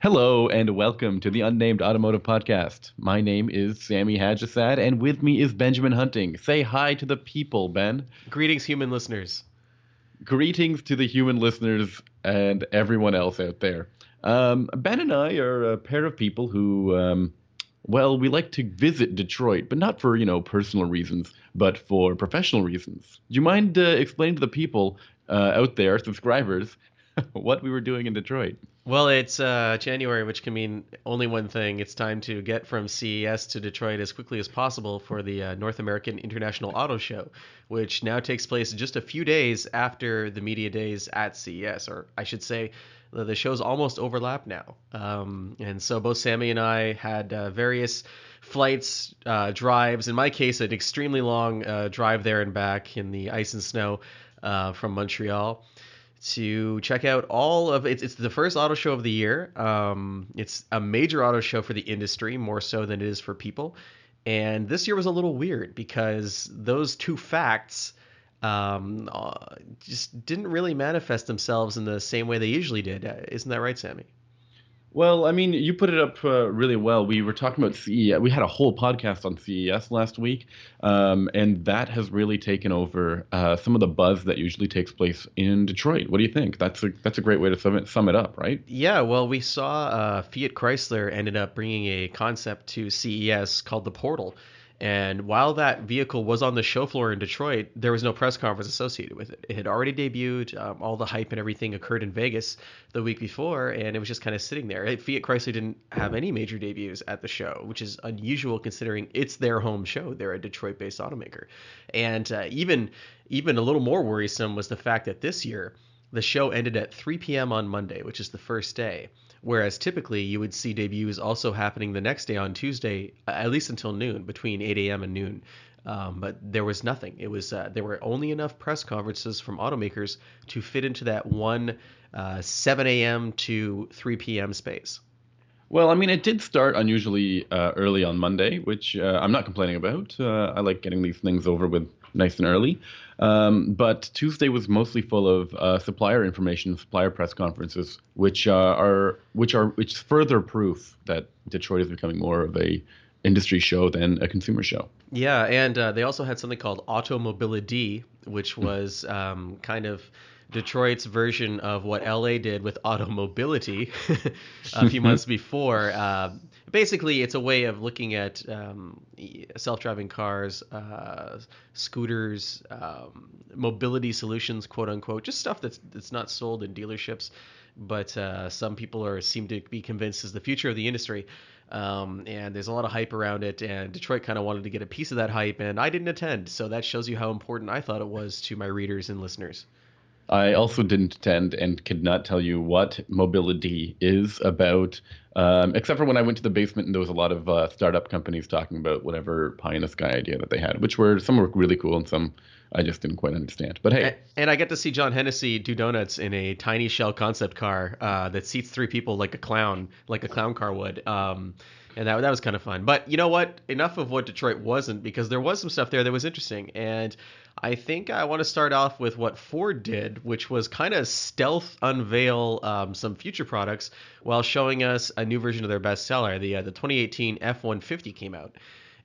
Hello and welcome to the Unnamed Automotive Podcast. My name is Sammy Haj-Assaad, and with me is Benjamin Hunting. Say hi to the people, Ben. Greetings, human listeners. Greetings to the human listeners and everyone else out there. Um, ben and I are a pair of people who, um, well, we like to visit Detroit, but not for you know personal reasons, but for professional reasons. Do you mind uh, explaining to the people uh, out there, subscribers, what we were doing in Detroit? Well, it's uh, January, which can mean only one thing. It's time to get from CES to Detroit as quickly as possible for the uh, North American International Auto Show, which now takes place just a few days after the media days at CES, or I should say, the, shows almost overlap now. Um, and so both Sammy and I had uh, various flights, uh, drives. In my case, an extremely long uh, drive there and back in the ice and snow uh, from Montreal to check out all of it's, it's the first auto show of the year. Um, it's a major auto show for the industry, more so than it is for people. And this year was a little weird because those two facts um, uh, just didn't really manifest themselves in the same way they usually did. Uh, isn't that right, Sammy? Well, I mean, you put it up uh, really well. We were talking about CES. We had a whole podcast on CES last week, um, and that has really taken over uh, some of the buzz that usually takes place in Detroit. What do you think? That's a that's a great way to sum it, sum it up, right? Yeah. Well, we saw uh, Fiat Chrysler ended up bringing a concept to CES called the Portal and while that vehicle was on the show floor in Detroit, there was no press conference associated with it. It had already debuted. Um, all the hype and everything occurred in Vegas the week before, and it was just kind of sitting there. Fiat Chrysler didn't have any major debuts at the show, which is unusual considering it's their home show. They're a Detroit-based automaker, and uh, even even a little more worrisome was the fact that this year the show ended at 3 p.m. on Monday, which is the first day. Whereas typically you would see debuts also happening the next day on Tuesday, at least until noon, between 8 a.m. and noon. Um, but there was nothing. It was uh, there were only enough press conferences from automakers to fit into that one uh, 7 a.m. to 3 p.m. space. Well, I mean, it did start unusually uh, early on Monday, which uh, I'm not complaining about. Uh, I like getting these things over with nice and early. Um, but Tuesday was mostly full of uh, supplier information, supplier press conferences, which uh, are which are which further proof that Detroit is becoming more of a industry show than a consumer show. Yeah, and uh, they also had something called Automobility, which was um, kind of Detroit's version of what LA did with automobility a few months before. Uh, basically, it's a way of looking at um, self-driving cars, uh, scooters, um, mobility solutions, quote unquote, just stuff that's that's not sold in dealerships, but uh, some people are seem to be convinced is the future of the industry. Um, and there's a lot of hype around it, and Detroit kind of wanted to get a piece of that hype, and I didn't attend, so that shows you how important I thought it was to my readers and listeners. I also didn't attend and could not tell you what mobility is about, um, except for when I went to the basement and there was a lot of uh, startup companies talking about whatever pie in the sky idea that they had, which were some were really cool and some I just didn't quite understand. But hey, and, I get to see John Hennessy do donuts in a tiny shell concept car uh, that seats three people like a clown, like a clown car would. Um, and that that was kind of fun. But you know what? Enough of what Detroit wasn't because there was some stuff there that was interesting. And I think I want to start off with what Ford did, which was kind of stealth unveil um, some future products while showing us a new version of their bestseller. The uh, the 2018 F150 came out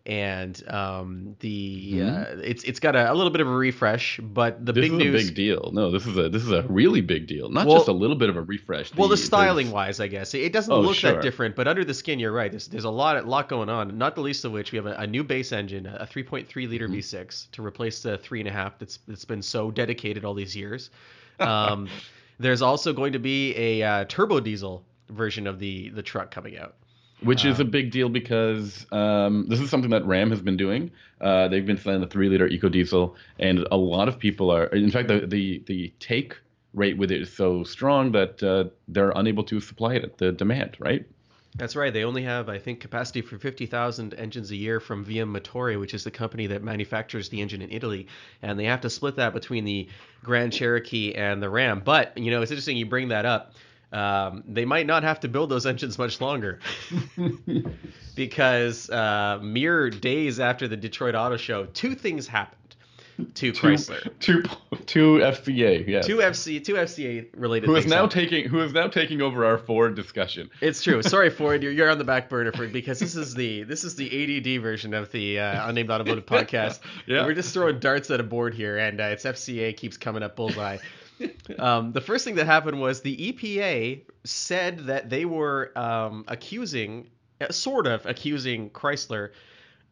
and um, the mm-hmm. uh, it's it's got a, a, little bit of a refresh, but the this big is news. a big deal. No, this is a this is a really big deal. Not well, just a little bit of a refresh. The, well, the styling wise, I guess it doesn't oh, look sure. that different, but under the skin, you're right. There's there's a lot a lot going on. Not the least of which we have a, a new base engine, a 3.3 liter mm-hmm. V6 to replace the three and a half that's that's been so dedicated all these years. Um, there's also going to be a uh, turbo diesel version of the the truck coming out which is a um, big deal because um, this is something that Ram has been doing. Uh, they've been selling the three liter EcoDiesel, and a lot of people are. In fact, the the, the take rate with it is so strong that uh, they're unable to supply it at the demand. Right. That's right. They only have, I think, capacity for 50,000 engines a year from VM Motori, which is the company that manufactures the engine in Italy. And they have to split that between the Grand Cherokee and the Ram. But, you know, it's interesting you bring that up um, they might not have to build those engines much longer because uh, mere days after the Detroit Auto Show, two things happened. to Chrysler. To to FCA, yes. Two FC, two FCA related. who is now happened. taking who is now taking over our Ford discussion. It's true. Sorry, Ford, you're, you're on the back burner for because this is the this is the ADD version of the uh, unnamed automotive podcast. Yeah. we're just throwing darts at a board here, and uh, it's FCA keeps coming up bullseye. um, the first thing that happened was the EPA said that they were um, accusing, uh, sort of accusing Chrysler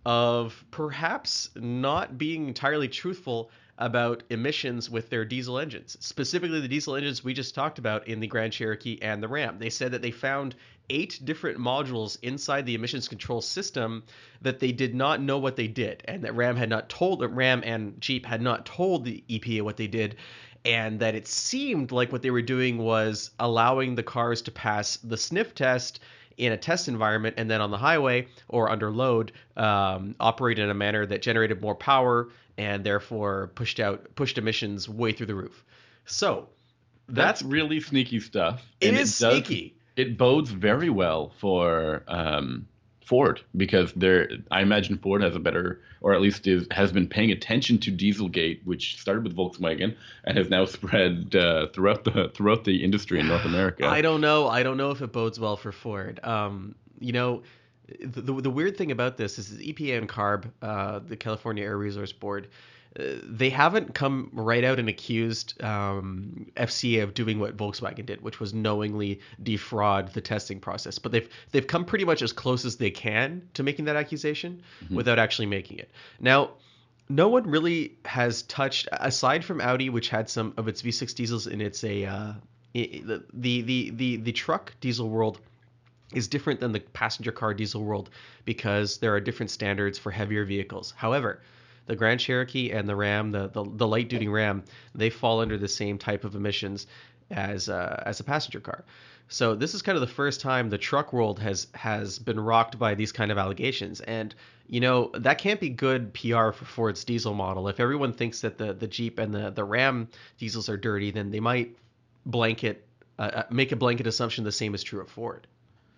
of perhaps not being entirely truthful about emissions with their diesel engines, specifically the diesel engines we just talked about in the Grand Cherokee and the Ram. They said that they found eight different modules inside the emissions control system that they did not know what they did, and that Ram had not told Ram and Jeep had not told the EPA what they did. And that it seemed like what they were doing was allowing the cars to pass the sniff test in a test environment and then on the highway or under load um, operate in a manner that generated more power and therefore pushed out pushed emissions way through the roof. So That's that's really sneaky stuff. it and is does- sneaky. It bodes very well for um, Ford because they're. I imagine Ford has a better, or at least is has been paying attention to Dieselgate, which started with Volkswagen and has now spread uh, throughout the throughout the industry in North America. I don't know. I don't know if it bodes well for Ford. Um, you know, the, the, the weird thing about this is EPA and CARB, uh, the California Air Resource Board, they haven't come right out and accused um, FCA of doing what Volkswagen did, which was knowingly defraud the testing process. But they've they've come pretty much as close as they can to making that accusation without actually making it. Now, no one really has touched aside from Audi, which had some of its V6 diesels in its a uh, the, the the the the truck diesel world is different than the passenger car diesel world because there are different standards for heavier vehicles. However, the Grand Cherokee and the Ram, the the, the light duty Ram, they fall under the same type of emissions as uh, as a passenger car. So this is kind of the first time the truck world has has been rocked by these kind of allegations, and you know that can't be good PR for Ford's diesel model. If everyone thinks that the the Jeep and the the Ram diesels are dirty, then they might blanket uh, uh, make a blanket assumption the same is true of Ford.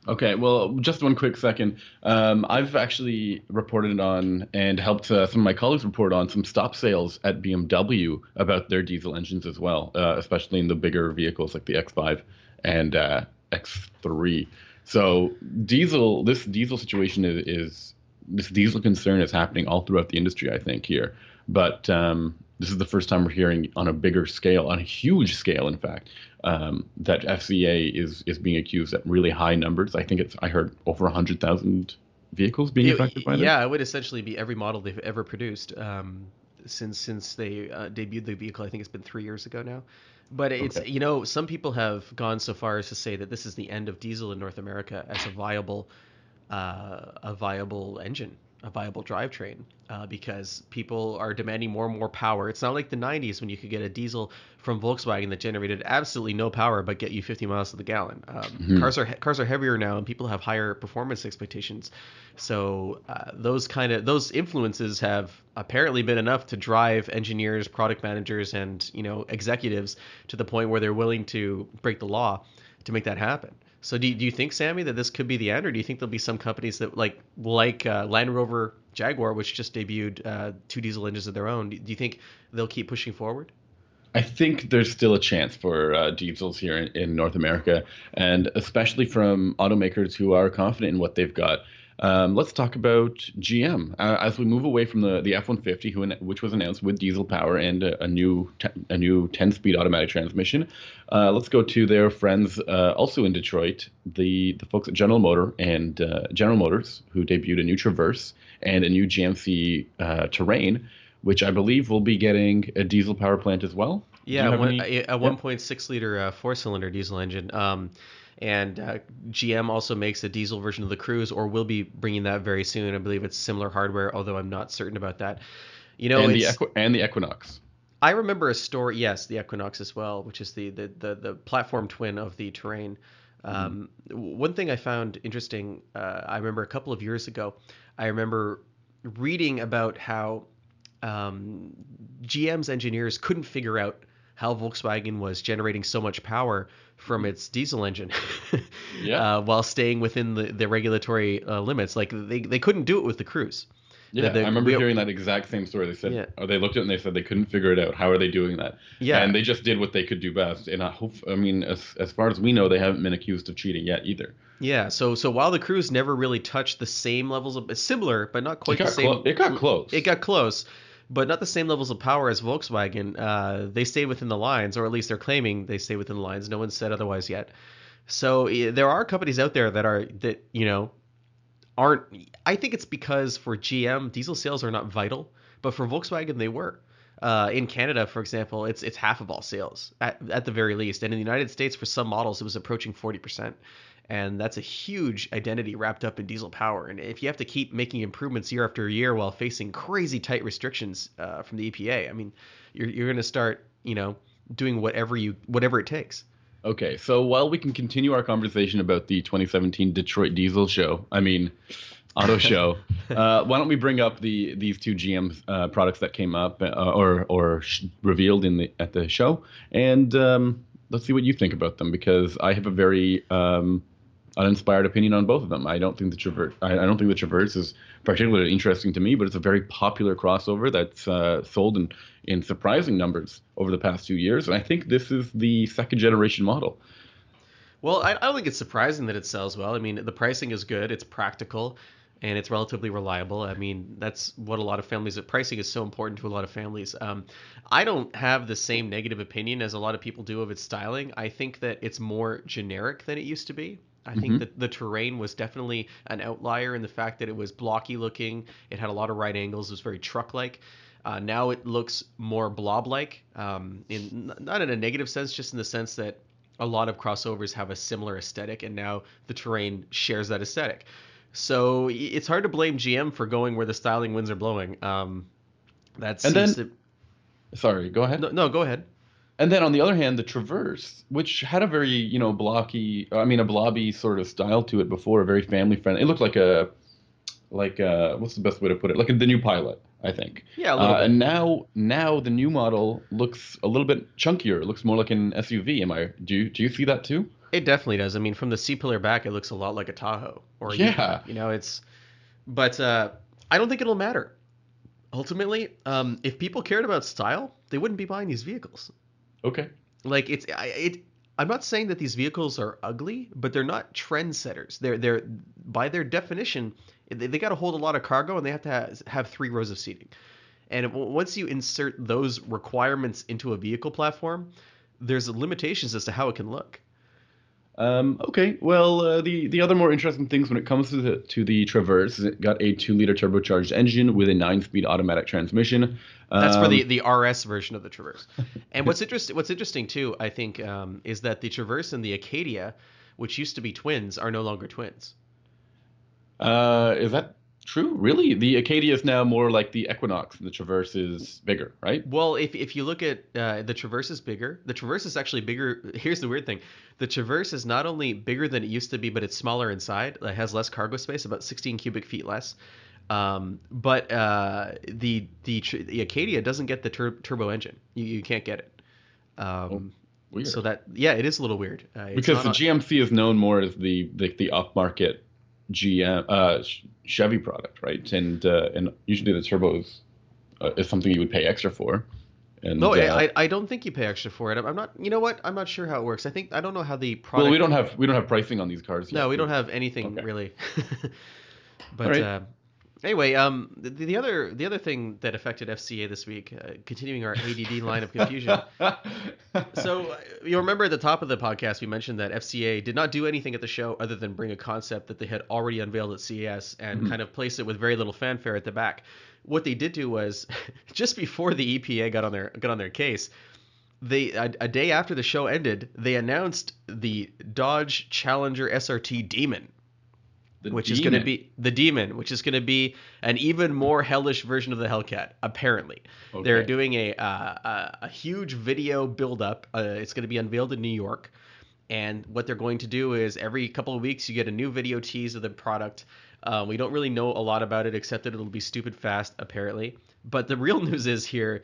Okay, well, just one quick second. Um, I've actually reported on and helped uh, some of my colleagues report on some stop sales at BMW about their diesel engines as well, uh, especially in the bigger vehicles like the X5 and uh, X3. So diesel, this diesel situation is, is this diesel concern is happening all throughout the industry, I think here. But um, this is the first time we're hearing on a bigger scale, on a huge scale, in fact, um, that FCA is is being accused at really high numbers. I think it's I heard over hundred thousand vehicles being It- affected by this. yeah, it would essentially be every model they've ever produced um, since since they uh, debuted the vehicle. I think it's been three years ago now. But it's Okay. you know some people have gone so far as to say that this is the end of diesel in North America as a viable uh, a viable engine, a viable drivetrain, uh, because people are demanding more and more power. It's not like the 90s when you could get a diesel from Volkswagen that generated absolutely no power but get you 50 miles to the gallon. Um, Mhm. Cars are cars are heavier now, and people have higher performance expectations. So uh, those kind of those influences have apparently been enough to drive engineers, product managers, and you know executives to the point where they're willing to break the law to make that happen. So do you, do you think, Sammy, that this could be the end, or do you think there'll be some companies that like like uh, Land Rover Jaguar, which just debuted uh, two diesel engines of their own? Do you think they'll keep pushing forward? I think there's still a chance for uh, diesels here in, in North America, and especially from automakers who are confident in what they've got. Um, let's talk about GM uh, as we move away from the, the F-150, who, which was announced with diesel power and a, new a new 10-speed automatic transmission. Uh, let's go to their friends uh, also in Detroit, the the folks at General Motor and uh, General Motors, who debuted a new Traverse and a new GMC uh, Terrain, which I believe will be getting a diesel power plant as well. Yeah, one, any- a, a 1.6 liter uh, four cylinder diesel engine. Um, and uh, GM also makes a diesel version of the Cruze, or will be bringing that very soon. I believe it's similar hardware, although I'm not certain about that. You know, and the Equi- and the Equinox. I remember a story. Yes, the Equinox as well, which is the the the, the platform twin of the Terrain. Um, w- One thing I found interesting, uh, I remember a couple of years ago, I remember reading about how um, GM's engineers couldn't figure out how Volkswagen was generating so much power from its diesel engine Yeah. uh, while staying within the, the regulatory uh, limits. Like they, they couldn't do it with the Cruze. Yeah, I remember we- hearing that exact same story. They said, Yeah. or they looked at it and they said they couldn't figure it out. How are they doing that? Yeah, and they just did what they could do best. And I hope, I mean, as as far as we know, they haven't been accused of cheating yet either. yeah. So so while the Cruze never really touched the same levels of similar, but not quite it, the same. clo- it got close. It got close, but not the same levels of power as Volkswagen. Uh, they stay within the lines, or at least they're claiming they stay within the lines. No one's said otherwise yet. So eh, there are companies out there that are that you know aren't. I think it's because for GM diesel sales are not vital, but for Volkswagen they were. Uh, in Canada, for example, it's it's half of all sales at, at the very least, and in the United States, for some models, it was approaching forty percent, and that's a huge identity wrapped up in diesel power. And if you have to keep making improvements year after year while facing crazy tight restrictions uh, from the EPA, I mean, you're you're going to start, you know, doing whatever you whatever it takes. Okay, so while we can continue our conversation about the 2017 Detroit Diesel Show, I mean, auto show, uh, why don't we bring up the these two GM uh, products that came up uh, or or sh- revealed in the at the show, and um, let's see what you think about them because I have a very um, uninspired opinion on both of them. I don't think the Traverse I, don't think the Traverse is particularly interesting to me, but it's a very popular crossover that's uh, sold in in surprising numbers over the past few years, and I think this is the second generation model. Well, I, I don't think it's surprising that it sells well. I mean, the pricing is good, it's practical, and it's relatively reliable. I mean, that's what a lot of families. Pricing is so important to a lot of families. Um, I don't have the same negative opinion as a lot of people do of its styling. I think that it's more generic than it used to be. I think Mhm. that the terrain was definitely an outlier in the fact that it was blocky looking. It had a lot of right angles. It was very truck-like. Uh, now it looks more blob-like, um, in not in a negative sense, just in the sense that a lot of crossovers have a similar aesthetic, and now the terrain shares that aesthetic. So it's hard to blame GM for going where the styling winds are blowing. Um, that And then- Sorry, go ahead. no, no, go ahead. And then on the other hand, the Traverse, which had a very, you know, blocky, I mean, a blobby sort of style to it before, a very family friendly. It looked like a, like a, what's the best way to put it? Like a, the new Pilot, I think. Yeah, a little Uh, and now, now the new model looks a little bit chunkier. It looks more like an SUV. Am I? Do you, do you see that too? It definitely does. I mean, from the C pillar back, it looks a lot like a Tahoe or a Yeah. Yukon. You know, it's, but uh, I don't think it'll matter. Ultimately, um, if people cared about style, they wouldn't be buying these vehicles. Okay. Like it's, I, it. I'm not saying that these vehicles are ugly, but they're not trendsetters. They're they're by their definition, they, they got to hold a lot of cargo and they have to have, have three rows of seating. And once you insert those requirements into a vehicle platform, there's limitations as to how it can look. Um, okay. Well, uh, the the other more interesting things when it comes to the to the Traverse, is it got a two liter turbocharged engine with a nine speed automatic transmission. That's for Um, the, the RS version of the Traverse. And what's interesting what's interesting too, I think, um, is that the Traverse and the Acadia, which used to be twins, are no longer twins. Uh, is that true? Really? The Acadia is now more like the Equinox, and the Traverse is bigger, right? Well, if, if you look at uh, the Traverse is bigger. The Traverse is actually bigger. Here's the weird thing: the Traverse is not only bigger than it used to be, but it's smaller inside. It has less cargo space, about 16 cubic feet less. Um, but uh, the the the Acadia doesn't get the tur- turbo engine. You, you can't get it. Um, Weird. so that yeah, it is a little weird. Uh, because the GMC is known more as the the, the upmarket GM uh, Chevy product, right? And uh, and usually the turbo is, uh, is something you would pay extra for. And, No, uh, I, I- I don't think you pay extra for it. I'm, not. You know what? I'm not sure how it works. I think I don't know how the product. well, we don't have we don't have pricing on these cars. No, we don't have anything Okay. really. but Alright. Anyway, um, the, the other the other thing that affected FCA this week, uh, continuing our ADD line of confusion. so uh, you remember at the top of the podcast we mentioned that FCA did not do anything at the show other than bring a concept that they had already unveiled at CES and Mhm. kind of place it with very little fanfare at the back. What they did do was just before the EPA got on their got on their case, they a, a day after the show ended, they announced the Dodge Challenger SRT Demon The which is going to be the demon, which is going to be an even more hellish version of the Hellcat. Apparently, they're doing a uh, a, a huge video build-up. Uh, it's going to be unveiled in New York, and what they're going to do is every couple of weeks you get a new video tease of the product. Uh, we don't really know a lot about it except that it'll be stupid fast, apparently. But the real news is here.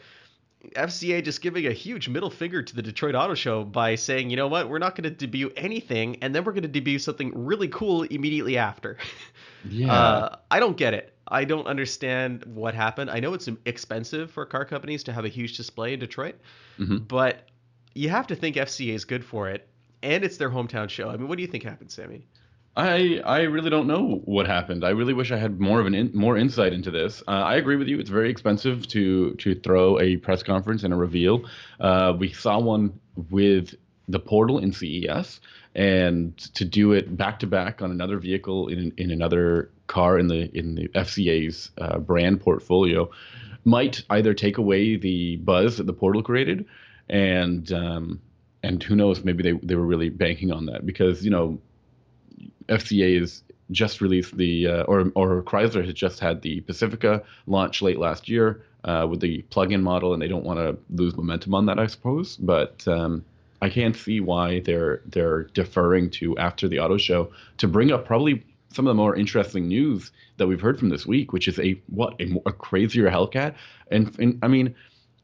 FCA just giving a huge middle finger to the Detroit Auto Show by saying, you know what, we're not going to debut anything, and then we're going to debut something really cool immediately after. Yeah. Uh, I don't get it. I don't understand what happened. I know it's expensive for car companies to have a huge display in Detroit, Mm-hmm. but you have to think FCA is good for it, and it's their hometown show. I mean, what do you think happened, Sammy? I I really don't know what happened. I really wish I had more of an in, more insight into this. Uh, I agree with you. It's very expensive to to throw a press conference and a reveal. Uh, we saw one with the portal in CES, and to do it back to back on another vehicle in in another car in the in the FCA's uh, brand portfolio might either take away the buzz that the portal created, and um, and who knows, maybe they they were really banking on that because you know FCA has just released the, uh, or or Chrysler has just had the Pacifica launch late last year uh, with the plug-in model, and they don't want to lose momentum on that, I suppose. But um, I can't see why they're they're deferring to after the auto show to bring up probably some of the more interesting news that we've heard from this week, which is a what a, a crazier Hellcat, and, and I mean.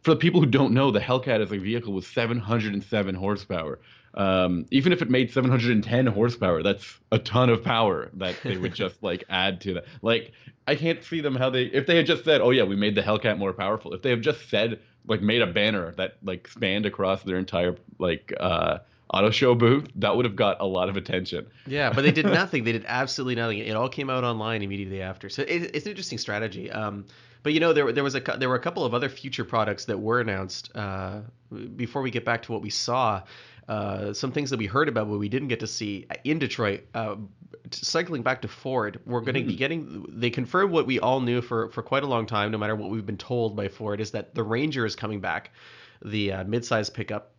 For the people who don't know, the Hellcat is a vehicle with 707 horsepower. Um, even if it made 710 horsepower, that's a ton of power that they would just like add to that. Like, I can't see them how they if they had just said, "Oh yeah, we made the Hellcat more powerful." If they have just said like made a banner that like spanned across their entire like uh, auto show booth, that would have got a lot of attention. Yeah, but they did nothing. they did absolutely nothing. It all came out online immediately after. So it, it's an interesting strategy. Um, but you know, there there was a there were a couple of other future products that were announced uh, before we get back to what we saw. Uh, some things that we heard about but we didn't get to see in Detroit. Uh, cycling back to Ford, we're going to be getting. They confirmed what we all knew for for quite a long time, no matter what we've been told by Ford, is that the Ranger is coming back, the uh, midsize pickup.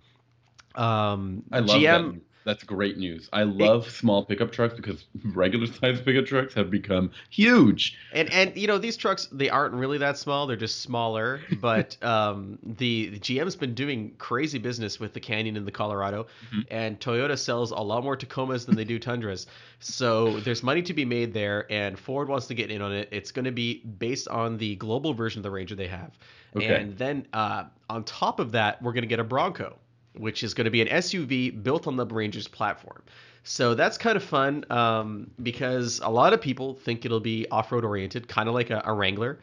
Um, I love GM. that. That's great news. I love small pickup trucks because regular sized pickup trucks have become huge. And and you know these trucks they aren't really that small. They're just smaller. But um, the, the GM's been doing crazy business with the Canyon and the Colorado, and Toyota sells a lot more Tacomas than they do Tundras. So there's money to be made there, and Ford wants to get in on it. It's going to be based on the global version of the Ranger they have, Okay. and then uh, on top of that, we're going to get a Bronco which is going to be an SUV built on the Ranger's platform. So that's kind of fun um, because a lot of people think it'll be off-road oriented, kind of like a, a Wrangler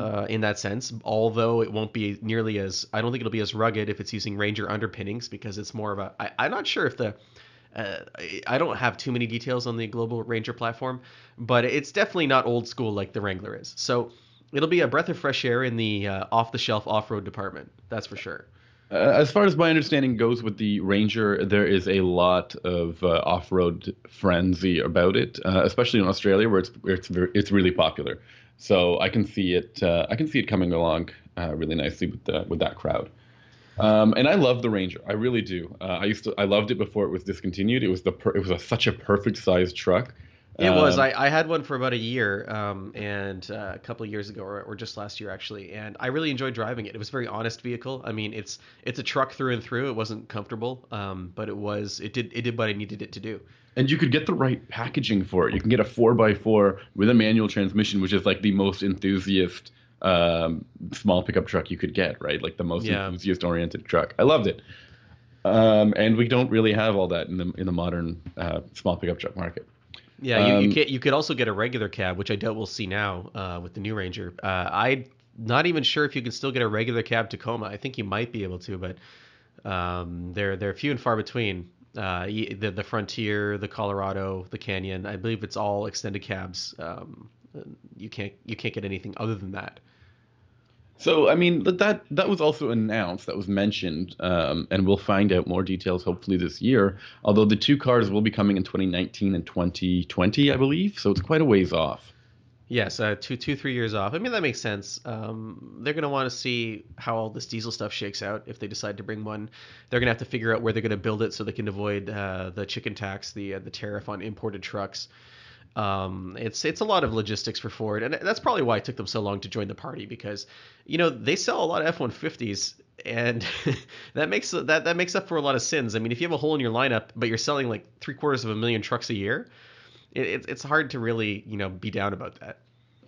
uh, in that sense. Although it won't be nearly as, I don't think it'll be as rugged if it's using Ranger underpinnings because it's more of a. I, I'm not sure if the. Uh, I- don't have too many details on the Global Ranger platform, but it's definitely not old school like the Wrangler is. So it'll be a breath of fresh air in the uh, off-the-shelf off-road department. That's for sure. Uh, as far as my understanding goes with the Ranger, there is a lot of uh, off-road frenzy about it, uh, especially in Australia where it's it's it's really popular. So I can see it. Uh, I can see it coming along uh, really nicely with the, with that crowd. Um, and I love the Ranger. I really do. Uh, I used to. I loved it before it was discontinued. It was the. Per, it was a, such a perfect sized truck. It was. Um, I, I had one for about a year, um, and uh, a couple of years ago, or, or just last year actually, and I really enjoyed driving it. It was a very honest vehicle. I mean, it's it's a truck through and through. It wasn't comfortable, um, but it was. It did it did what I needed it to do. and you could get the right packaging for it. You can get a four x four with a manual transmission, which is like the most enthusiast um, small pickup truck you could get, right? Like the most Yeah. enthusiast oriented truck. I loved it. Um, and we don't really have all that in the in the modern uh, small pickup truck market. Yeah, you, you Um, you could also get a regular cab, which I doubt we'll see now uh, with the new Ranger. Uh, I'm not even sure if you can still get a regular cab Tacoma. I think you might be able to, but um, they're they're few and far between. Uh, the the Frontier, the Colorado, the Canyon. I believe it's all extended cabs. Um, you can't you can't get anything other than that. So I mean that that was also announced, that was mentioned, um, and we'll find out more details hopefully this year. Although the two cars will be coming in 2019 and 2020, I believe, so it's quite a ways off. Yes, uh, two, two, three years off. I mean, that makes sense. Um, they're going to want to see how all this diesel stuff shakes out. If they decide to bring one, they're going to have to figure out where they're going to build it so they can avoid uh, the chicken tax, the uh, the tariff on imported trucks. Um, it's it's a lot of logistics for Ford, and that's probably why it took them so long to join the party because, you know, they sell a lot of F one fifties, and that makes that that makes up for a lot of sins. I mean, if you have a hole in your lineup, but you're selling like three quarters of a million trucks a year, it, it's it's hard to really you know be down about that.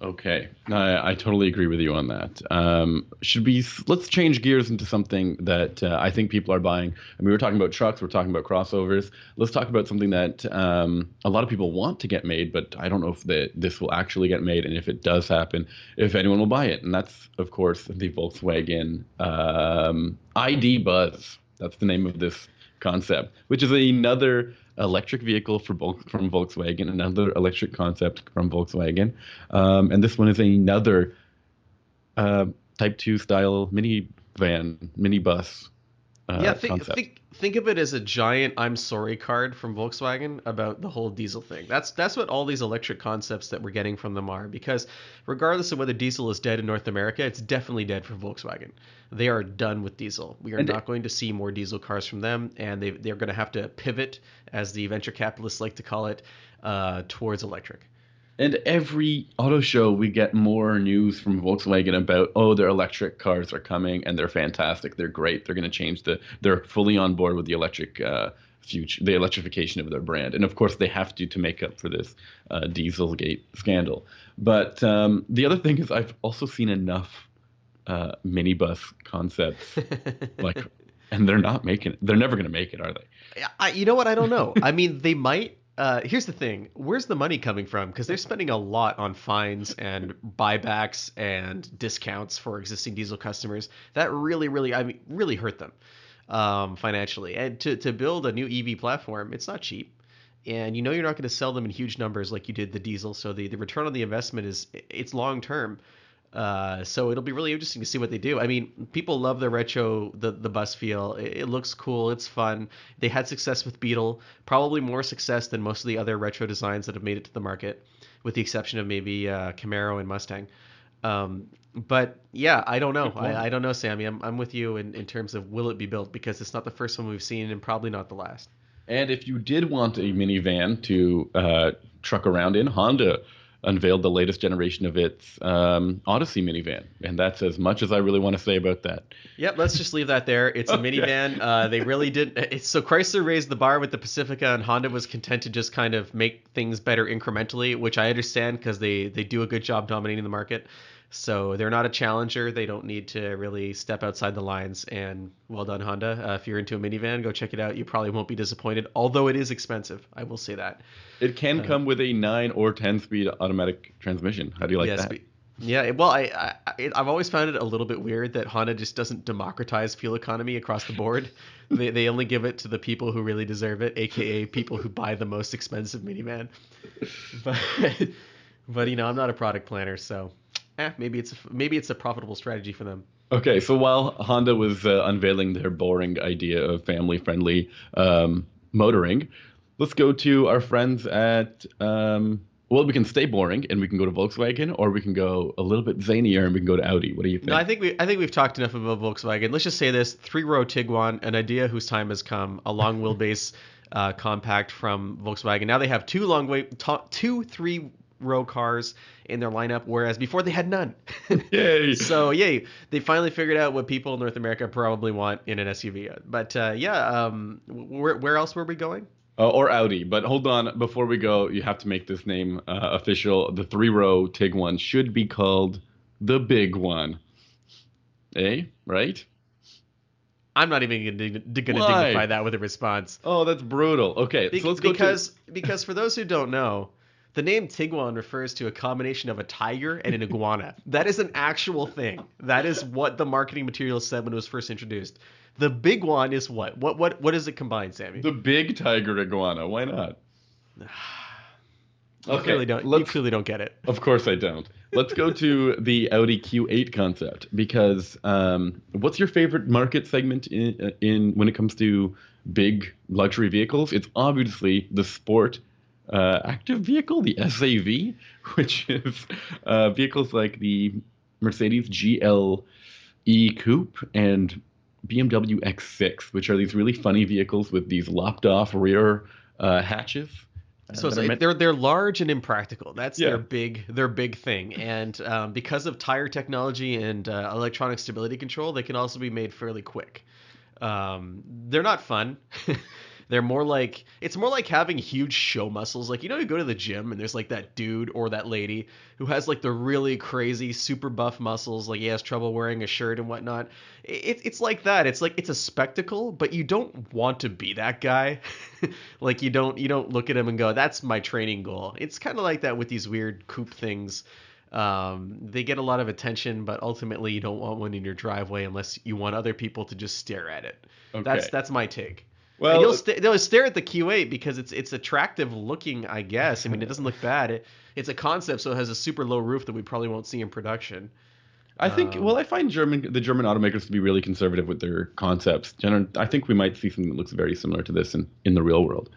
Okay, I, I totally agree with you on that. Um, should we let's change gears into something that uh, I think people are buying. I mean, we are talking about trucks, we're talking about crossovers. Let's talk about something that um, a lot of people want to get made, but I don't know if the, this will actually get made, and if it does happen, if anyone will buy it. And that's, of course, the Volkswagen um, ID Buzz. That's the name of this concept, which is another electric vehicle from Volkswagen, another electric concept from Volkswagen, um, and this one is another uh, Type Two style minivan, minibus. Uh, yeah, think, think think of it as a giant "I'm sorry" card from Volkswagen about the whole diesel thing. That's that's what all these electric concepts that we're getting from them are. Because regardless of whether diesel is dead in North America, it's definitely dead for Volkswagen. They are done with diesel. We are and not going to see more diesel cars from them, and they they're going to have to pivot, as the venture capitalists like to call it, uh, towards electric. And every auto show, we get more news from Volkswagen about, oh, their electric cars are coming and they're fantastic. They're great. They're going to change the. They're fully on board with the electric uh, future, the electrification of their brand. And of course, they have to to make up for this uh, Dieselgate scandal. But um, the other thing is, I've also seen enough uh, minibus concepts, like, and they're not making it. They're never going to make it, are they? I, you know what? I don't know. I mean, they might uh, here's the thing. Where's the money coming from? Because they're spending a lot on fines and buybacks and discounts for existing diesel customers. That really really i mean really hurt them um, financially. And to, to build a new ev platform it's not cheap. And you know you're not going to sell them in huge numbers like you did the diesel. So the, the return on the investment is it's long term uh, so it'll be really interesting to see what they do. I mean, people love the retro, the the bus feel. It, it, looks cool. It's fun. They had success with Beetle, probably more success than most of the other retro designs that have made it to the market, with the exception of maybe uh, Camaro and Mustang. Um, but yeah, I don't know. I, I, don't know, Sammy. I'm, I'm with you in, in terms of will it be built because it's not the first one we've seen and probably not the last. And if you did want a minivan to uh, truck around in, Honda unveiled the latest generation of its um, Odyssey minivan, and that's as much as I really want to say about that. Yep, let's just leave that there. It's a minivan. Uh, they really did. so Chrysler raised the bar with the Pacifica, and Honda was content to just kind of make things better incrementally, which I understand because they they do a good job dominating the market. So they're not a challenger. They don't need to really step outside the lines. And well done, Honda. Uh, if you're into a minivan, go check it out. You probably won't be disappointed, although it is expensive. I will say that. It can uh, come with a nine or ten speed automatic transmission. How do you like yes, that? Yeah, well, I, I I've always found it a little bit weird that Honda just doesn't democratize fuel economy across the board. they they only give it to the people who really deserve it, aka people who buy the most expensive minivan. But but you know, I'm not a product planner, so eh, maybe it's maybe it's a profitable strategy for them. Okay, so while Honda was uh, unveiling their boring idea of family-friendly um, motoring, let's go to our friends at. Um, well, we can stay boring and we can go to Volkswagen, or we can go a little bit zanier and we can go to Audi. What do you think? No, I think we I think we've talked enough about Volkswagen. Let's just say this: three-row Tiguan, an idea whose time has come, a long wheelbase uh, compact from Volkswagen. Now they have two long way, two three row cars in their lineup, whereas before they had none. yay! so yay, they finally figured out what people in North America probably want in an SUV. But uh, yeah, um, where where else were we going? Uh, or Audi, but hold on. Before we go, you have to make this name uh, official. The three-row Tiguan should be called the Big One. Eh? Right? I'm not even going to dignify that with a response. Oh, that's brutal. Okay, Be- so let's go because to... because for those who don't know, the name Tiguan refers to a combination of a tiger and an iguana. that is an actual thing. That is what the marketing material said when it was first introduced. The big one is what? What what what does it combine, Sammy? The big tiger iguana. Why not? You okay, clearly don't. You clearly don't get it. Of course I don't. Let's go to the Audi Q8 concept because um, what's your favorite market segment in, in when it comes to big luxury vehicles? It's obviously the sport uh, active vehicle, the SAV, which is uh, vehicles like the Mercedes GLE Coupe and BMW X6, which are these really funny vehicles with these lopped off rear uh, hatches. So meant- they're they're large and impractical. That's yeah. their big their big thing. And um, because of tire technology and uh, electronic stability control, they can also be made fairly quick. Um, they're not fun. They're more like it's more like having huge show muscles. Like you know, you go to the gym and there's like that dude or that lady who has like the really crazy, super buff muscles. Like he has trouble wearing a shirt and whatnot. It, it's like that. It's like it's a spectacle, but you don't want to be that guy. like you don't you don't look at him and go, "That's my training goal." It's kind of like that with these weird coupe things. Um, they get a lot of attention, but ultimately you don't want one in your driveway unless you want other people to just stare at it. Okay. That's that's my take. Well, And you'll st- they'll stare at the Q8 because it's it's attractive looking, I guess. I mean, it doesn't look bad. It, it's a concept, so it has a super low roof that we probably won't see in production. I think. um, well, I find German the German automakers to be really conservative with their concepts. I think we might see something that looks very similar to this in, in the real world.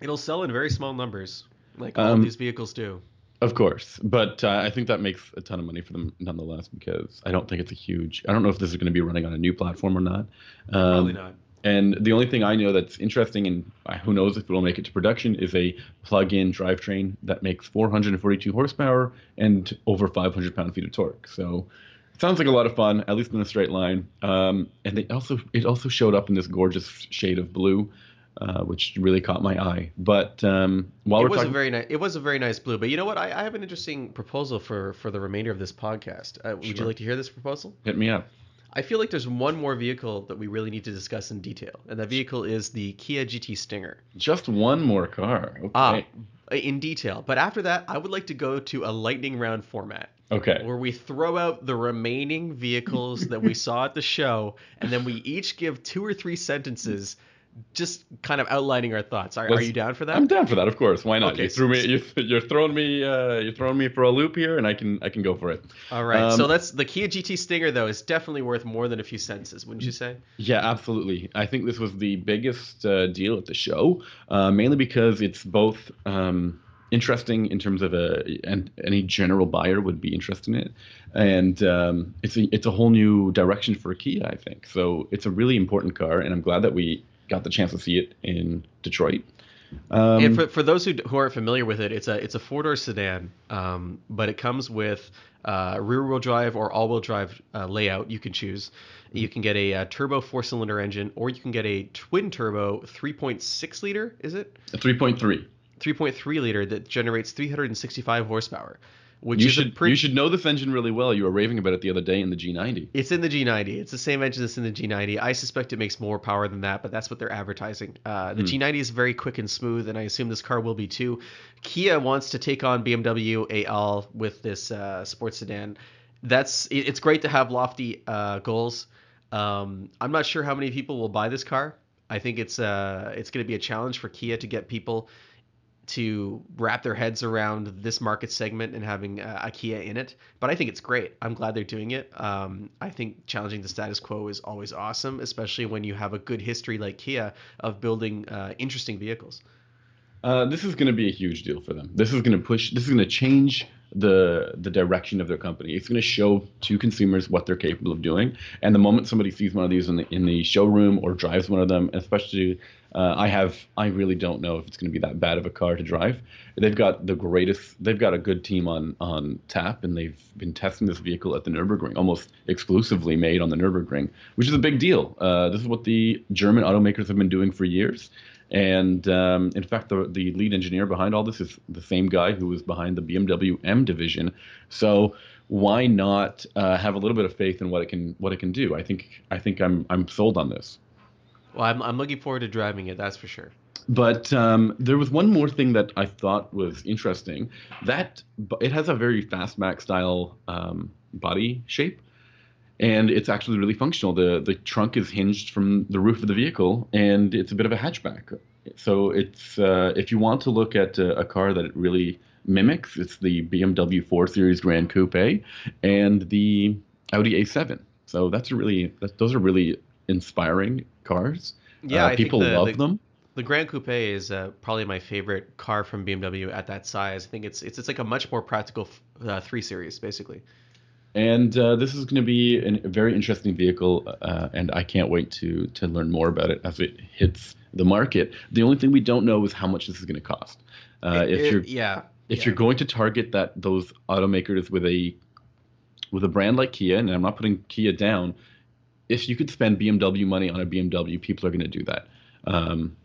It'll sell in very small numbers, like all Um, of these vehicles do. Of course, but uh, I think that makes a ton of money for them nonetheless because I don't think it's a huge. I don't know if this is going to be running on a new platform or not. Um, Probably not. And the only thing I know that's interesting, and uh, who knows if it will make it to production, is a plug-in drivetrain that makes 442 horsepower and over 500 pound-feet of torque. So it sounds like a lot of fun, at least in a straight line. Um, and they also it also showed up in this gorgeous shade of blue, uh, which really caught my eye. But um, while It we're was talking, a very nice. It was a very nice blue. But you know what? I, I have an interesting proposal for for the remainder of this podcast. Uh, Would you like to hear this proposal? hit me up. I feel like there's one more vehicle that we really need to discuss in detail, and that vehicle is the Kia GT Stinger. Just one more car. Okay. Ah, in detail. But after that, I would like to go to a lightning round format okay. where we throw out the remaining vehicles that we saw at the show, and then we each give two or three sentences, just kind of outlining our thoughts. Are, are you down for that? I'm down for that, of course. Why not? Okay, You threw me. You, you're throwing me. Uh, you're throwing me for a loop here, and I can. I can go for it. All right. so Um, that's the Kia GT Stinger, though, is definitely worth more than a few sentences, wouldn't you say? Yeah, absolutely. I think this was the biggest uh, deal at the show, uh, mainly because it's both um, interesting in terms of a and any general buyer would be interested in it, and um, it's a, it's a whole new direction for Kia. I think so. It's a really important car, and I'm glad that we got the chance to see it in Detroit. Um, and for, for those who, who aren't familiar with it, it's a it's a four door sedan, um, but it comes with uh, rear wheel drive or all wheel drive uh, layout. You can choose. You can get a, uh turbo four cylinder engine, or you can get a twin turbo 3.6 liter. Is it 3.3. 3.3 liter that generates 365 horsepower? Which You should pretty, you should know this engine really well. You were raving about it the other day in the G90. It's in the G90. It's the same engine that's in the G90. I suspect it makes more power than that, but that's what they're advertising. Uh, the G90 is very quick and smooth, and I assume this car will be too. Kia wants to take on BMW AL with this uh, sports sedan. That's it- it's great to have lofty uh, goals. Um, I'm not sure how many people will buy this car. I think it's uh, it's going to be a challenge for Kia to get people to wrap their heads around this market segment and having uh, a Kia in it. But I think it's great. I'm glad they're doing it. Um, I think challenging the status quo is always awesome, especially when you have a good history like Kia of building uh, interesting vehicles. Uh, this is going to be a huge deal for them. This is going to push. This is going to change the the direction of their company. It's going to show to consumers what they're capable of doing. And the moment somebody sees one of these in the in the showroom or drives one of them, especially, uh, I have I really don't know if it's going to be that bad of a car to drive. They've got the greatest. They've got a good team on on tap, and they've been testing this vehicle at the Nurburgring, almost exclusively made on the Nurburgring, which is a big deal. Uh, this is what the German automakers have been doing for years. And um, in fact, the, the lead engineer behind all this is the same guy who was behind the BMW M division. So why not uh, have a little bit of faith in what it can what it can do? I think I think I'm I'm sold on this. Well, I'm, I'm looking forward to driving it, that's for sure. But um, there was one more thing that I thought was interesting. That it has a very fastback style um, body shape, and it's actually really functional. the The trunk is hinged from the roof of the vehicle, and it's a bit of a hatchback. So it's uh, if you want to look at a, a car that it really mimics, it's the BMW 4 Series Gran Coupe and the Audi A7. So that's really that, those are really inspiring cars. Yeah, Uh, people the- love the- them. The Gran Coupe is uh, probably my favorite car from BMW at that size. I think it's it's, it's like a much more practical uh, three series, basically. And uh, this is going to be an, a very interesting vehicle, uh, and I can't wait to to learn more about it as it hits the market. The only thing we don't know is how much this is going to cost. Uh, if It- you're yeah, if yeah. you're going to target that those automakers with a with a brand like Kia, and I'm not putting Kia down, if you could spend BMW money on a BMW, people are going to do that. Um,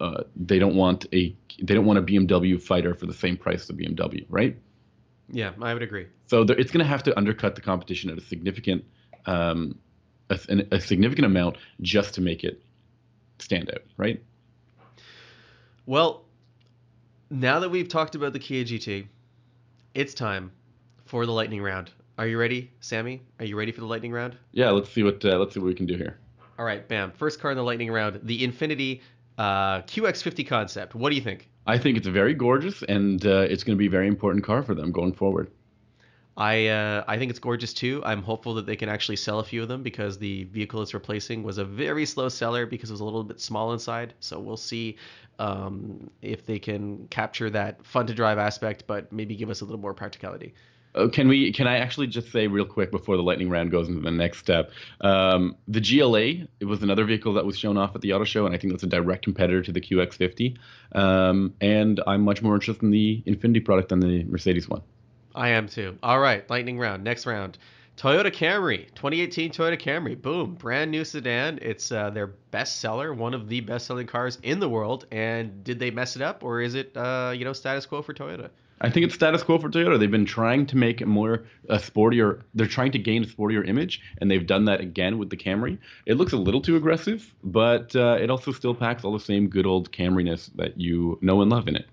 uh, they don't want a they don't want a BMW fighter for the same price as a BMW, right? Yeah, I would agree. So there, it's going to have to undercut the competition at a significant um, a, a significant amount just to make it stand out, right? Well, now that we've talked about the Kia GT, it's time for the lightning round. Are you ready, Sammy? Are you ready for the lightning round? Yeah, let's see what uh, let's see what we can do here. All right, bam. First car in the lightning round, the Infiniti uh, QX50 concept. What do you think? I think it's very gorgeous, and uh, it's going to be a very important car for them going forward. I uh, I think it's gorgeous too. I'm hopeful that they can actually sell a few of them because the vehicle it's replacing was a very slow seller because it was a little bit small inside. So we'll see um, if they can capture that fun to drive aspect, but maybe give us a little more practicality. Uh, can we? Can I actually just say real quick before the lightning round goes into the next step? Um, the GLA it was another vehicle that was shown off at the auto show, and I think that's a direct competitor to the QX50. Um, and I'm much more interested in the Infiniti product than the Mercedes one. I am too. All right, lightning round. Next round. Toyota Camry, 2018 Toyota Camry. Boom, brand new sedan. It's uh, their best seller, one of the best selling cars in the world. And did they mess it up, or is it uh, you know status quo for Toyota? I think it's status quo for Toyota. They've been trying to make it more a sportier. They're trying to gain a sportier image, and they've done that again with the Camry. It looks a little too aggressive, but uh, it also still packs all the same good old Camryness that you know and love in it.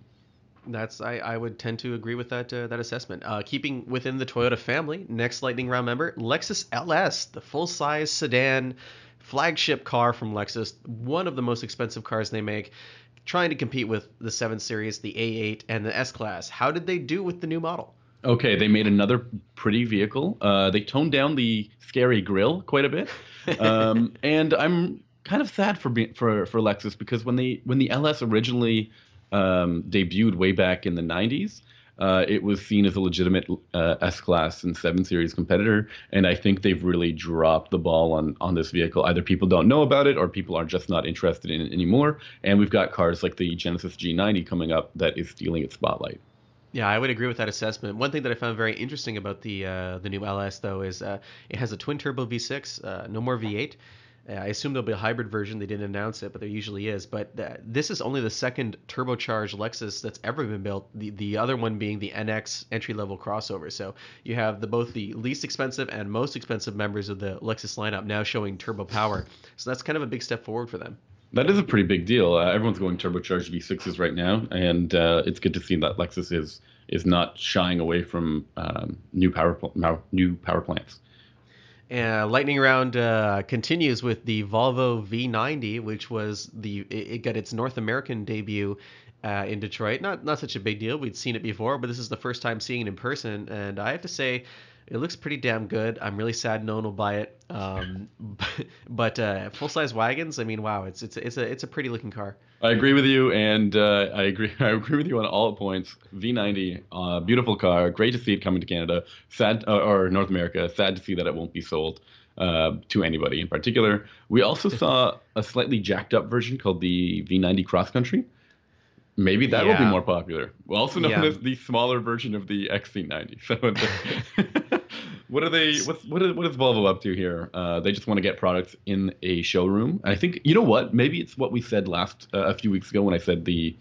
That's I, I would tend to agree with that uh, that assessment. Uh, keeping within the Toyota family, next lightning round member, Lexus LS, the full size sedan flagship car from Lexus, one of the most expensive cars they make trying to compete with the 7 Series, the A8, and the S Class. How did they do with the new model? Okay, they made another pretty vehicle. Uh, they toned down the scary grill quite a bit, um, and I'm kind of sad for for for Lexus because when they when the LS originally um, debuted way back in the 90s, uh, it was seen as a legitimate uh, S-Class and 7 Series competitor, and I think they've really dropped the ball on on this vehicle. Either people don't know about it, or people are just not interested in it anymore. And we've got cars like the Genesis G90 coming up that is stealing its spotlight. Yeah, I would agree with that assessment. One thing that I found very interesting about the uh, the new LS though is uh, it has a twin turbo V6, uh, no more V8. I assume there'll be a hybrid version. They didn't announce it, but there usually is. But th- this is only the second turbocharged Lexus that's ever been built. The the other one being the NX entry level crossover. So you have the both the least expensive and most expensive members of the Lexus lineup now showing turbo power. So that's kind of a big step forward for them. That is a pretty big deal. Uh, everyone's going turbocharged V6s right now, and uh, it's good to see that Lexus is is not shying away from um, new power pl- new power plants. Uh, lightning round uh, continues with the Volvo V90, which was the it, it got its North American debut uh, in Detroit. Not not such a big deal. We'd seen it before, but this is the first time seeing it in person, and I have to say, it looks pretty damn good. I'm really sad no one will buy it. Um, but uh, full size wagons, I mean, wow, it's it's it's a it's a pretty looking car. I agree with you, and uh, I agree. I agree with you on all points. V90, uh, beautiful car. Great to see it coming to Canada. Sad uh, or North America. Sad to see that it won't be sold uh, to anybody in particular. We also saw a slightly jacked up version called the V90 Cross Country. Maybe that yeah. will be more popular. Also known yeah. as the smaller version of the XC90. So what are they? What's what is, what is Volvo up to here? Uh, they just want to get products in a showroom. I think you know what? Maybe it's what we said last uh, a few weeks ago when I said the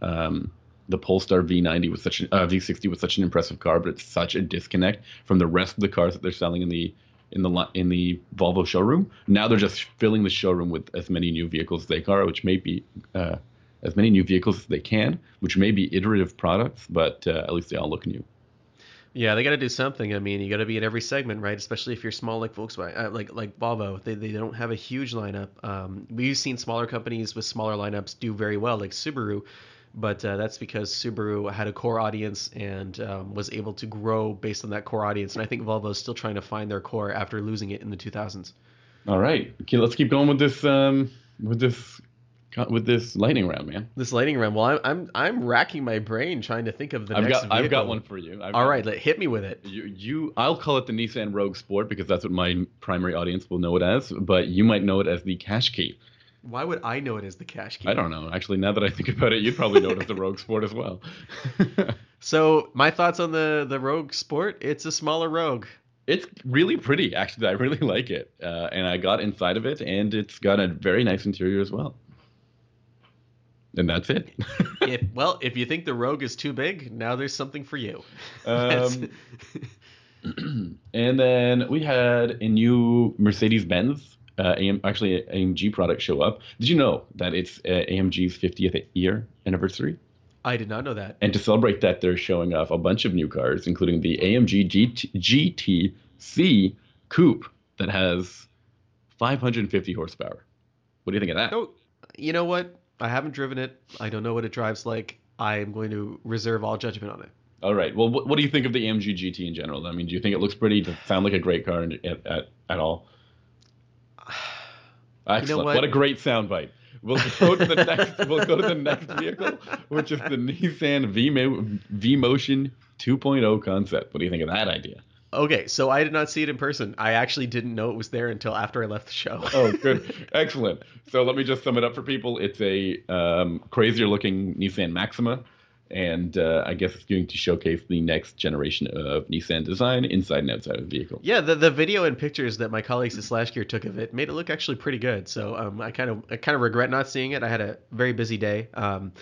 um, the Polestar V90 was such an uh, V60 was such an impressive car, but it's such a disconnect from the rest of the cars that they're selling in the in the in the Volvo showroom. Now they're just filling the showroom with as many new vehicles as they are, which may be uh, as many new vehicles as they can, which may be iterative products, but uh, at least they all look new. Yeah, they got to do something. I mean, you got to be in every segment, right? Especially if you're small like Volkswagen, uh, like like Volvo. They, they don't have a huge lineup. Um, we've seen smaller companies with smaller lineups do very well, like Subaru, but uh, that's because Subaru had a core audience and um, was able to grow based on that core audience. And I think Volvo is still trying to find their core after losing it in the 2000s. All right, okay, let's keep going with this um, with this with this lightning round, man. This lightning round. Well, I'm I'm I'm racking my brain trying to think of the I've next. Got, vehicle. I've got one for you. I've All right, let, hit me with it. You, you, I'll call it the Nissan Rogue Sport because that's what my primary audience will know it as. But you might know it as the Qashqai. Why would I know it as the Qashqai? I don't know. Actually, now that I think about it, you'd probably know it as the Rogue Sport as well. so my thoughts on the the Rogue Sport. It's a smaller Rogue. It's really pretty, actually. I really like it, uh, and I got inside of it, and it's got a very nice interior as well. And that's it. if, well, if you think the Rogue is too big, now there's something for you. Um, and then we had a new Mercedes Benz, uh, AM, actually AMG product show up. Did you know that it's uh, AMG's 50th year anniversary? I did not know that. And to celebrate that, they're showing off a bunch of new cars, including the AMG GT, GTC Coupe that has 550 horsepower. What do you think of that? Oh, you know what? I haven't driven it. I don't know what it drives like. I am going to reserve all judgment on it. All right. Well, what, what do you think of the AMG GT in general? I mean, do you think it looks pretty? Does it sound like a great car at, at, at all? Excellent. You know what? what? a great soundbite. We'll go to the next. we'll go to the next vehicle, which is the Nissan V V Motion 2.0 concept. What do you think of that idea? Okay, so I did not see it in person. I actually didn't know it was there until after I left the show. oh, good, excellent. So let me just sum it up for people. It's a um, crazier looking Nissan Maxima and uh, I guess it's going to showcase the next generation of Nissan design inside and outside of the vehicle. Yeah, the, the video and pictures that my colleagues at SlashGear took of it made it look actually pretty good. So um, I kind of I kind of regret not seeing it. I had a very busy day, um,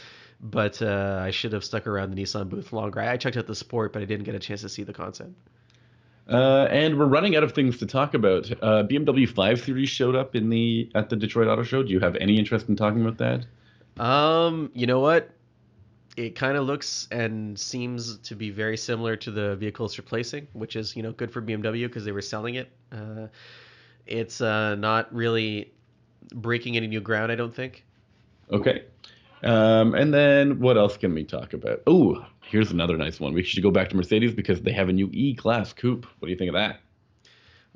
but uh, I should have stuck around the Nissan booth longer. I checked out the sport, but I didn't get a chance to see the concept. Uh, and we're running out of things to talk about. Uh, BMW 5 Series showed up in the at the Detroit Auto Show. Do you have any interest in talking about that? Um, you know what? it kind of looks and seems to be very similar to the vehicle it's replacing, which is you know good for BMW because they were selling it. Uh, it's uh, not really breaking any new ground, I don't think. Okay. Um, and then what else can we talk about? Oh, here's another nice one. We should go back to Mercedes because they have a new E-Class coupe. What do you think of that?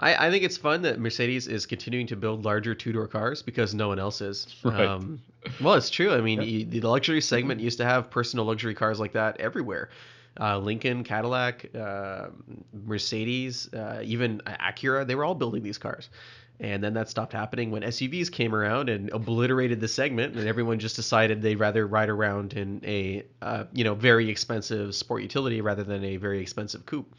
I, I think it's fun that Mercedes is continuing to build larger two door cars because no one else is. Right. Um, well, it's true. I mean, yeah. the luxury segment used to have personal luxury cars like that everywhere. Uh, Lincoln, Cadillac, uh, Mercedes, uh, even Acura, they were all building these cars. And then that stopped happening when SUVs came around and obliterated the segment, and everyone just decided they'd rather ride around in a uh, you know very expensive sport utility rather than a very expensive coupe.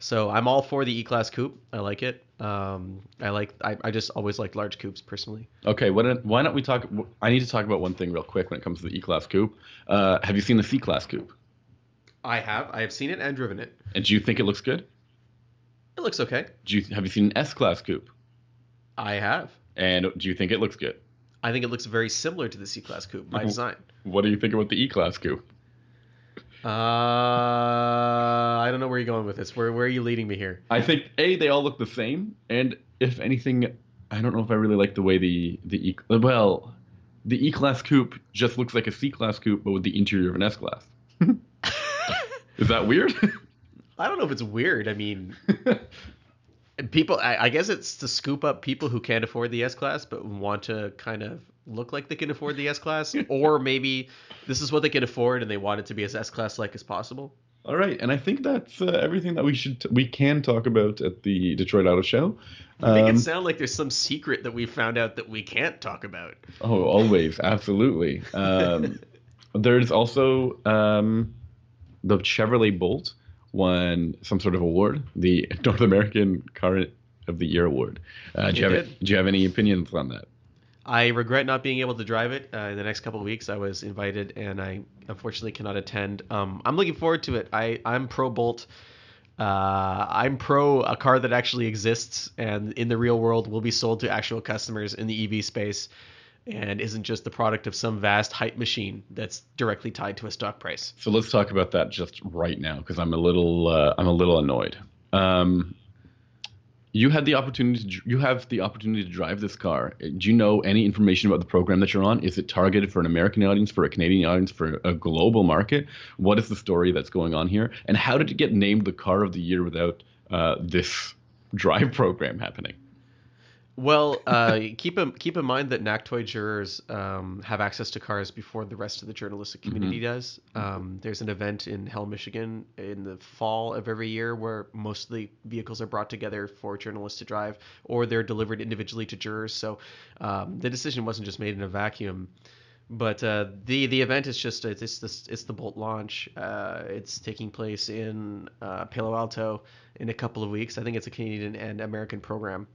So I'm all for the E-Class coupe. I like it. Um, I like. I, I just always like large coupes personally. Okay, why don't, why don't we talk? I need to talk about one thing real quick when it comes to the E-Class coupe. Uh, have you seen the C-Class coupe? I have. I have seen it and driven it. And do you think it looks good? It looks okay. Do you have you seen an S-Class coupe? I have. And do you think it looks good? I think it looks very similar to the C-Class coupe by design. What do you think about the E-Class coupe? Uh, I don't know where you're going with this. Where where are you leading me here? I think a they all look the same, and if anything, I don't know if I really like the way the the e well, the E class coupe just looks like a C class coupe, but with the interior of an S class. Is that weird? I don't know if it's weird. I mean, people. I, I guess it's to scoop up people who can't afford the S class, but want to kind of look like they can afford the S class, or maybe this is what they can afford and they want it to be as S class like as possible. All right, and I think that's uh, everything that we should t- we can talk about at the Detroit Auto Show. Um, make it sound like there's some secret that we found out that we can't talk about. Oh, always, absolutely. Um, there's also um, the Chevrolet Bolt won some sort of award, the North American Car of the Year award. Uh, do, you have, do you have any opinions on that? I regret not being able to drive it uh, in the next couple of weeks. I was invited, and I unfortunately cannot attend. Um, I'm looking forward to it. I I'm pro Bolt. Uh, I'm pro a car that actually exists and in the real world will be sold to actual customers in the EV space, and isn't just the product of some vast hype machine that's directly tied to a stock price. So let's talk about that just right now because I'm a little uh, I'm a little annoyed. Um, you had the opportunity to, you have the opportunity to drive this car. Do you know any information about the program that you're on? Is it targeted for an american audience for a canadian audience for a global market? What is the story that's going on here? And how did it get named the car of the year without uh, this drive program happening well, uh, keep in, keep in mind that NACTOY jurors um, have access to cars before the rest of the journalistic community mm-hmm. does. Um, there's an event in Hell, Michigan, in the fall of every year where most of the vehicles are brought together for journalists to drive, or they're delivered individually to jurors. So um, the decision wasn't just made in a vacuum. But uh, the the event is just it's this it's the Bolt launch. Uh, it's taking place in uh, Palo Alto, in a couple of weeks. I think it's a Canadian and American program.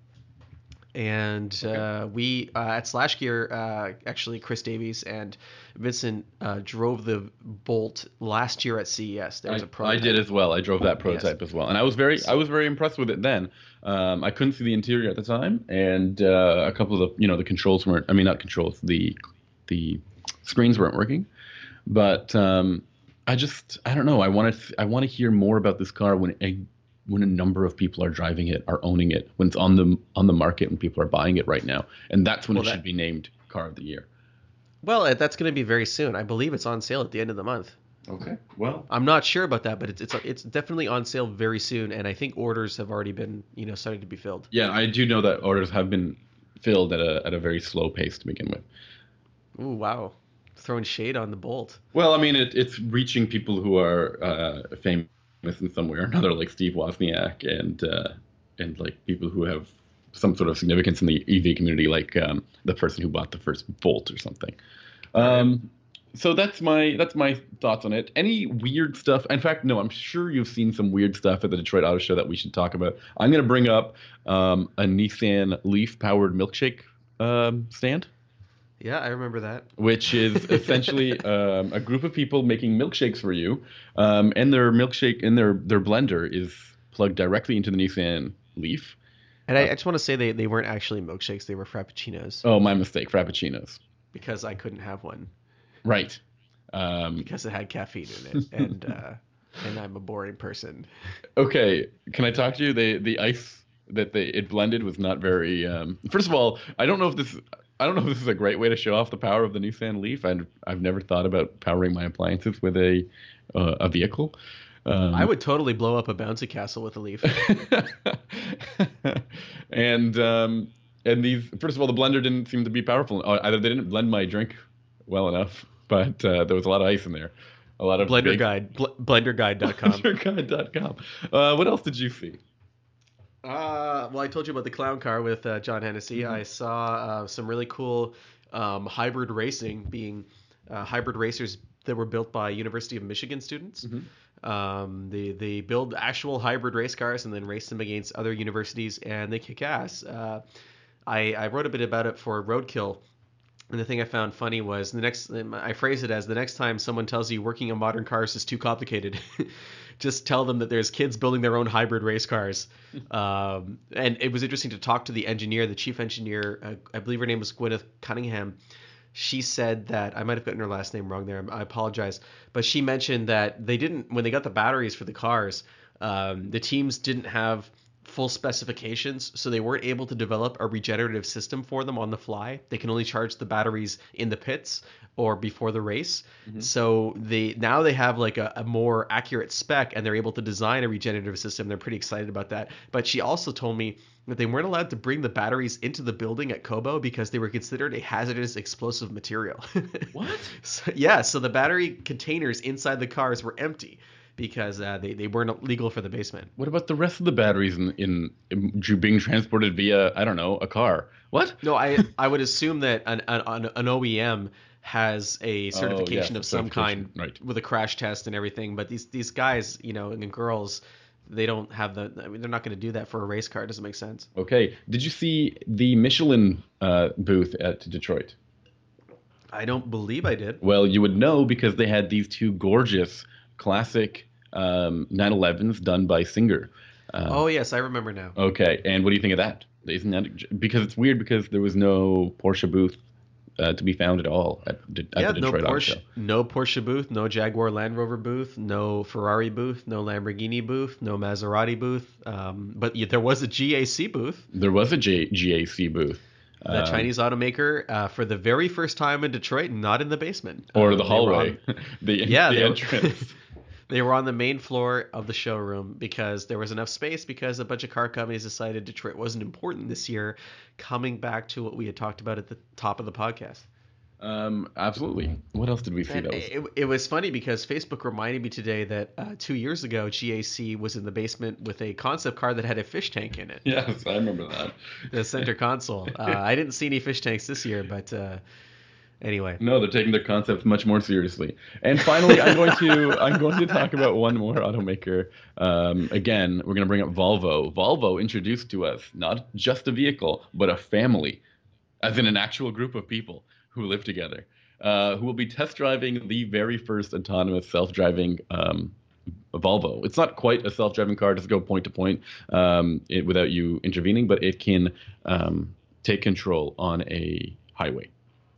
And Okay. uh, we uh, at SlashGear, uh, actually, Chris Davies and Vincent uh, drove the Bolt last year at CES. There was a I, I prototype. did as well. I drove that prototype as well, and I was very, I was very impressed with it then. Um, I couldn't see the interior at the time, and uh, a couple of the, you know, the controls weren't. I mean, not controls. The the screens weren't working, but um, I just, I don't know. I want to, I want to hear more about this car when a when a number of people are driving it, are owning it, when it's on the on the market, and people are buying it right now, and that's when Well, it that- should be named Car of the Year. Well, uh, that's going to be very soon. I believe it's on sale at the end of the month. Okay. Well, I'm not sure about that, but it's it's it's definitely on sale very soon, and I think orders have already been you know starting to be filled. yeah, I do know that orders have been filled at a at a very slow pace to begin with. Ooh, wow, throwing shade on the Bolt. Well, I mean, it, it's reaching people who are uh, famous in some way or another, like Steve Wozniak, and uh, and like people who have some sort of significance in the EV community, like um, the person who bought the first Bolt or something. Um, so that's my that's my thoughts on it. Any weird stuff? In fact, no. I'm sure you've seen some weird stuff at the Detroit Auto Show that we should talk about. I'm going to bring up um, a Nissan Leaf powered milkshake um, stand Yeah, I remember that. which is essentially um, a group of people making milkshakes for you, um, and their milkshake in their their blender is plugged directly into the Nissan Leaf. And I, I just want to say they, they weren't actually milkshakes; they were frappuccinos Oh, my mistake, frappuccinos. because I couldn't have one Right. Um, because it had caffeine in it, and uh, and I'm a boring person. okay, can I talk to you? They the ice that they it blended was not very. Um, first of all, I don't know if this. I don't know if this is a great way to show off the power of the Nissan Leaf. I've, I've never thought about powering my appliances with a uh, a vehicle. Um, I would totally blow up a bouncy castle with a leaf. and um, and these first of all, the blender didn't seem to be powerful. Uh, Either they didn't blend my drink well enough, but uh, there was a lot of ice in there. A lot of Blender big- Guide, bl- BlenderGuide.com. BlenderGuide.com. Uh, what else did you see? Uh, well, I told you about the clown car with uh, John Hennessy. Mm-hmm. I saw uh, some really cool um, hybrid racing, being uh, hybrid racers that were built by University of Michigan students. Mhm. Um, they they build actual hybrid race cars and then race them against other universities, and they kick ass. Uh, I I wrote a bit about it for Roadkill. And the thing I found funny was the next. I phrase it as the next time someone tells you working on modern cars is too complicated, just tell them that there's kids building their own hybrid race cars. Um, and it was interesting to talk to the engineer, the chief engineer. Uh, I believe her name was Gwyneth Cunningham. She said that I might have gotten her last name wrong there. I apologize, but she mentioned that they didn't when they got the batteries for the cars. Um, the teams didn't have full specifications, so they weren't able to develop a regenerative system for them on the fly. They can only charge the batteries in the pits or before the race. Mm-hmm. So they now they have like a, a more accurate spec, and they're able to design a regenerative system. They're pretty excited about that. But she also told me that they weren't allowed to bring the batteries into the building at Cobo because they were considered a hazardous explosive material. What? So, yeah, so the battery containers inside the cars were empty because uh, they, they weren't legal for the basement. What about the rest of the batteries in, in, in being transported via I don't know a car? What? No, I I would assume that an an, an OEM has a certification yes, of some kind right. with a crash test and everything. But these these guys, you know, and the girls, they don't have the. I mean, they're not going to do that for a race car. It doesn't make sense. Okay. Did you see the Michelin uh, booth at Detroit? I don't believe I did. Well, you would know because they had these two gorgeous classic um, 911s done by Singer. Um, Oh yes, I remember now. Okay, and what do you think of that? Isn't that because it's weird because there was no Porsche booth uh, to be found at all at, at yeah, the no Detroit Auto Porsche, Show? no Porsche booth, no Jaguar Land Rover booth, no Ferrari booth, no Lamborghini booth, no Maserati booth. Um, but yet there was a GAC booth. There was a J- GAC booth. The Um, Chinese automaker, uh, for the very first time in Detroit, not in the basement or Uh, the hallway, on- the, yeah, the entrance. they were on the main floor of the showroom because there was enough space because a bunch of car companies decided Detroit wasn't important this year. Coming back to what we had talked about at the top of the podcast. um, absolutely. What else did we see? That was it, it was funny because Facebook reminded me today that uh, two years ago, GAC was in the basement with a concept car that had a fish tank in it, yes, I remember that. the center console. Uh, I didn't see any fish tanks this year, but uh, anyway. No, they're taking their concepts much more seriously. And finally, I'm going to I'm going to talk about one more automaker. Um, again, we're going to bring up Volvo. Volvo introduced to us not just a vehicle, but a family, as in an actual group of people who live together, uh, who will be test driving the very first autonomous self-driving um, Volvo. It's not quite a self-driving car; it doesn't go point to point um, it, without you intervening, but it can um, take control on a highway.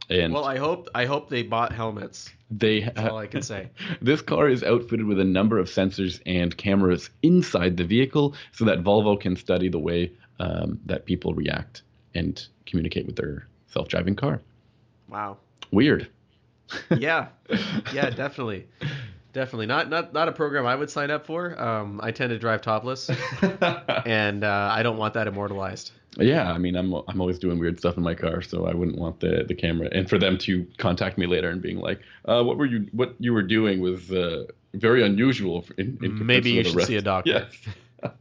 And Well, I hope I hope they bought helmets. they That's all I can say. this car is outfitted with a number of sensors and cameras inside the vehicle so that Volvo can study the way um, that people react and communicate with their self-driving car. Wow. Weird. Yeah. Yeah, definitely. Definitely not not not a program I would sign up for. Um, I tend to drive topless, and uh, I don't want that immortalized. yeah, I mean, I'm I'm always doing weird stuff in my car, so I wouldn't want the the camera and for them to contact me later and being like, uh, "What were you what you were doing was uh, very unusual." In, in Maybe you comparison to the should rest." see a doctor. Yes.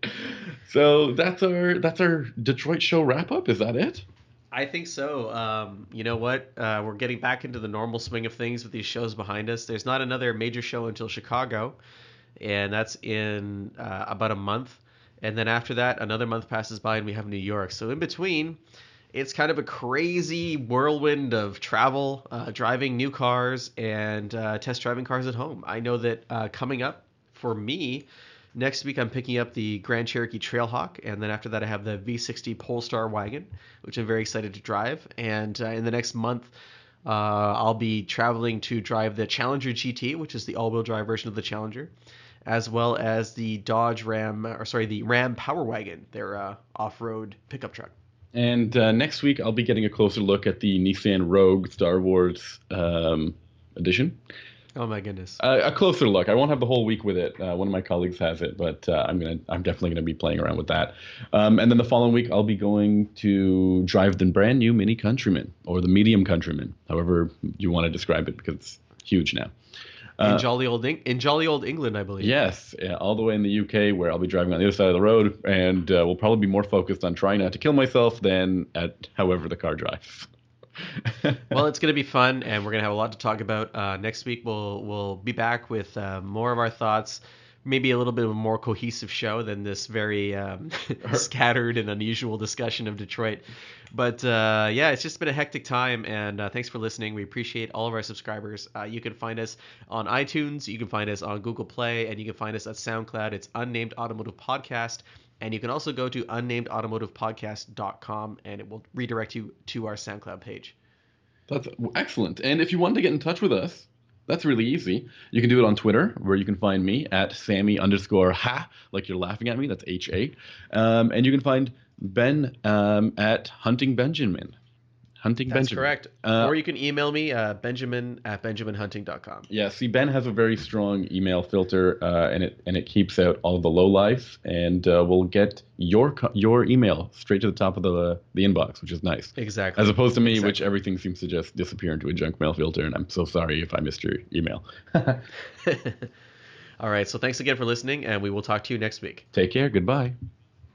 so that's our that's our Detroit show wrap up. Is that it? I think so. Um, you know what? Uh, we're getting back into the normal swing of things with these shows behind us. There's not another major show until Chicago, and that's in uh, about a month. And then after that, another month passes by, and we have New York. So in between, it's kind of a crazy whirlwind of travel, uh, driving new cars, and uh, test driving cars at home. I know that uh, coming up for me, Next week, I'm picking up the Grand Cherokee Trailhawk, and then after that, I have the V60 Polestar wagon, which I'm very excited to drive. And uh, in the next month, uh, I'll be traveling to drive the Challenger GT, which is the all-wheel drive version of the Challenger, as well as the Dodge Ram, or sorry, the Ram Power Wagon, their uh, off-road pickup truck. And uh, next week, I'll be getting a closer look at the Nissan Rogue Star Wars um, edition. Oh my goodness! Uh, a closer look. I won't have the whole week with it. Uh, one of my colleagues has it, but uh, I'm gonna. I'm definitely gonna be playing around with that. Um, and then the following week, I'll be going to drive the brand new Mini Countryman or the Medium Countryman, however you want to describe it, because it's huge now. in Uh, jolly old Eng- in jolly old England, I believe. Yes, yeah, all the way in the UK, where I'll be driving on the other side of the road, and uh, will probably be more focused on trying not to kill myself than at however the car drives. well, it's going to be fun, and we're going to have a lot to talk about. Uh, next week, we'll we'll be back with uh, more of our thoughts, maybe a little bit of a more cohesive show than this very um, scattered and unusual discussion of Detroit. But uh, yeah, it's just been a hectic time, and uh, thanks for listening. We appreciate all of our subscribers. Uh, you can find us on iTunes, you can find us on Google Play, and you can find us at SoundCloud. It's Unnamed Automotive Podcast. And you can also go to unnamedautomotivepodcast.com and it will redirect you to our SoundCloud page. That's excellent. And if you want to get in touch with us, that's really easy. You can do it on Twitter, where you can find me at Sammy underscore ha, like you're laughing at me. That's H A. Um, and you can find Ben um, at Hunting Benjamin. Hunting That's Benjamin. correct. Uh, or you can email me, uh, benjamin at benjaminhunting.com. Yeah, see, Ben has a very strong email filter, uh, and it and it keeps out all the low life, and uh, will get your your email straight to the top of the the inbox, which is nice. Exactly. As opposed to me, Exactly. which everything seems to just disappear into a junk mail filter, and I'm so sorry if I missed your email. All right. So thanks again for listening, and we will talk to you next week. Take care. Goodbye.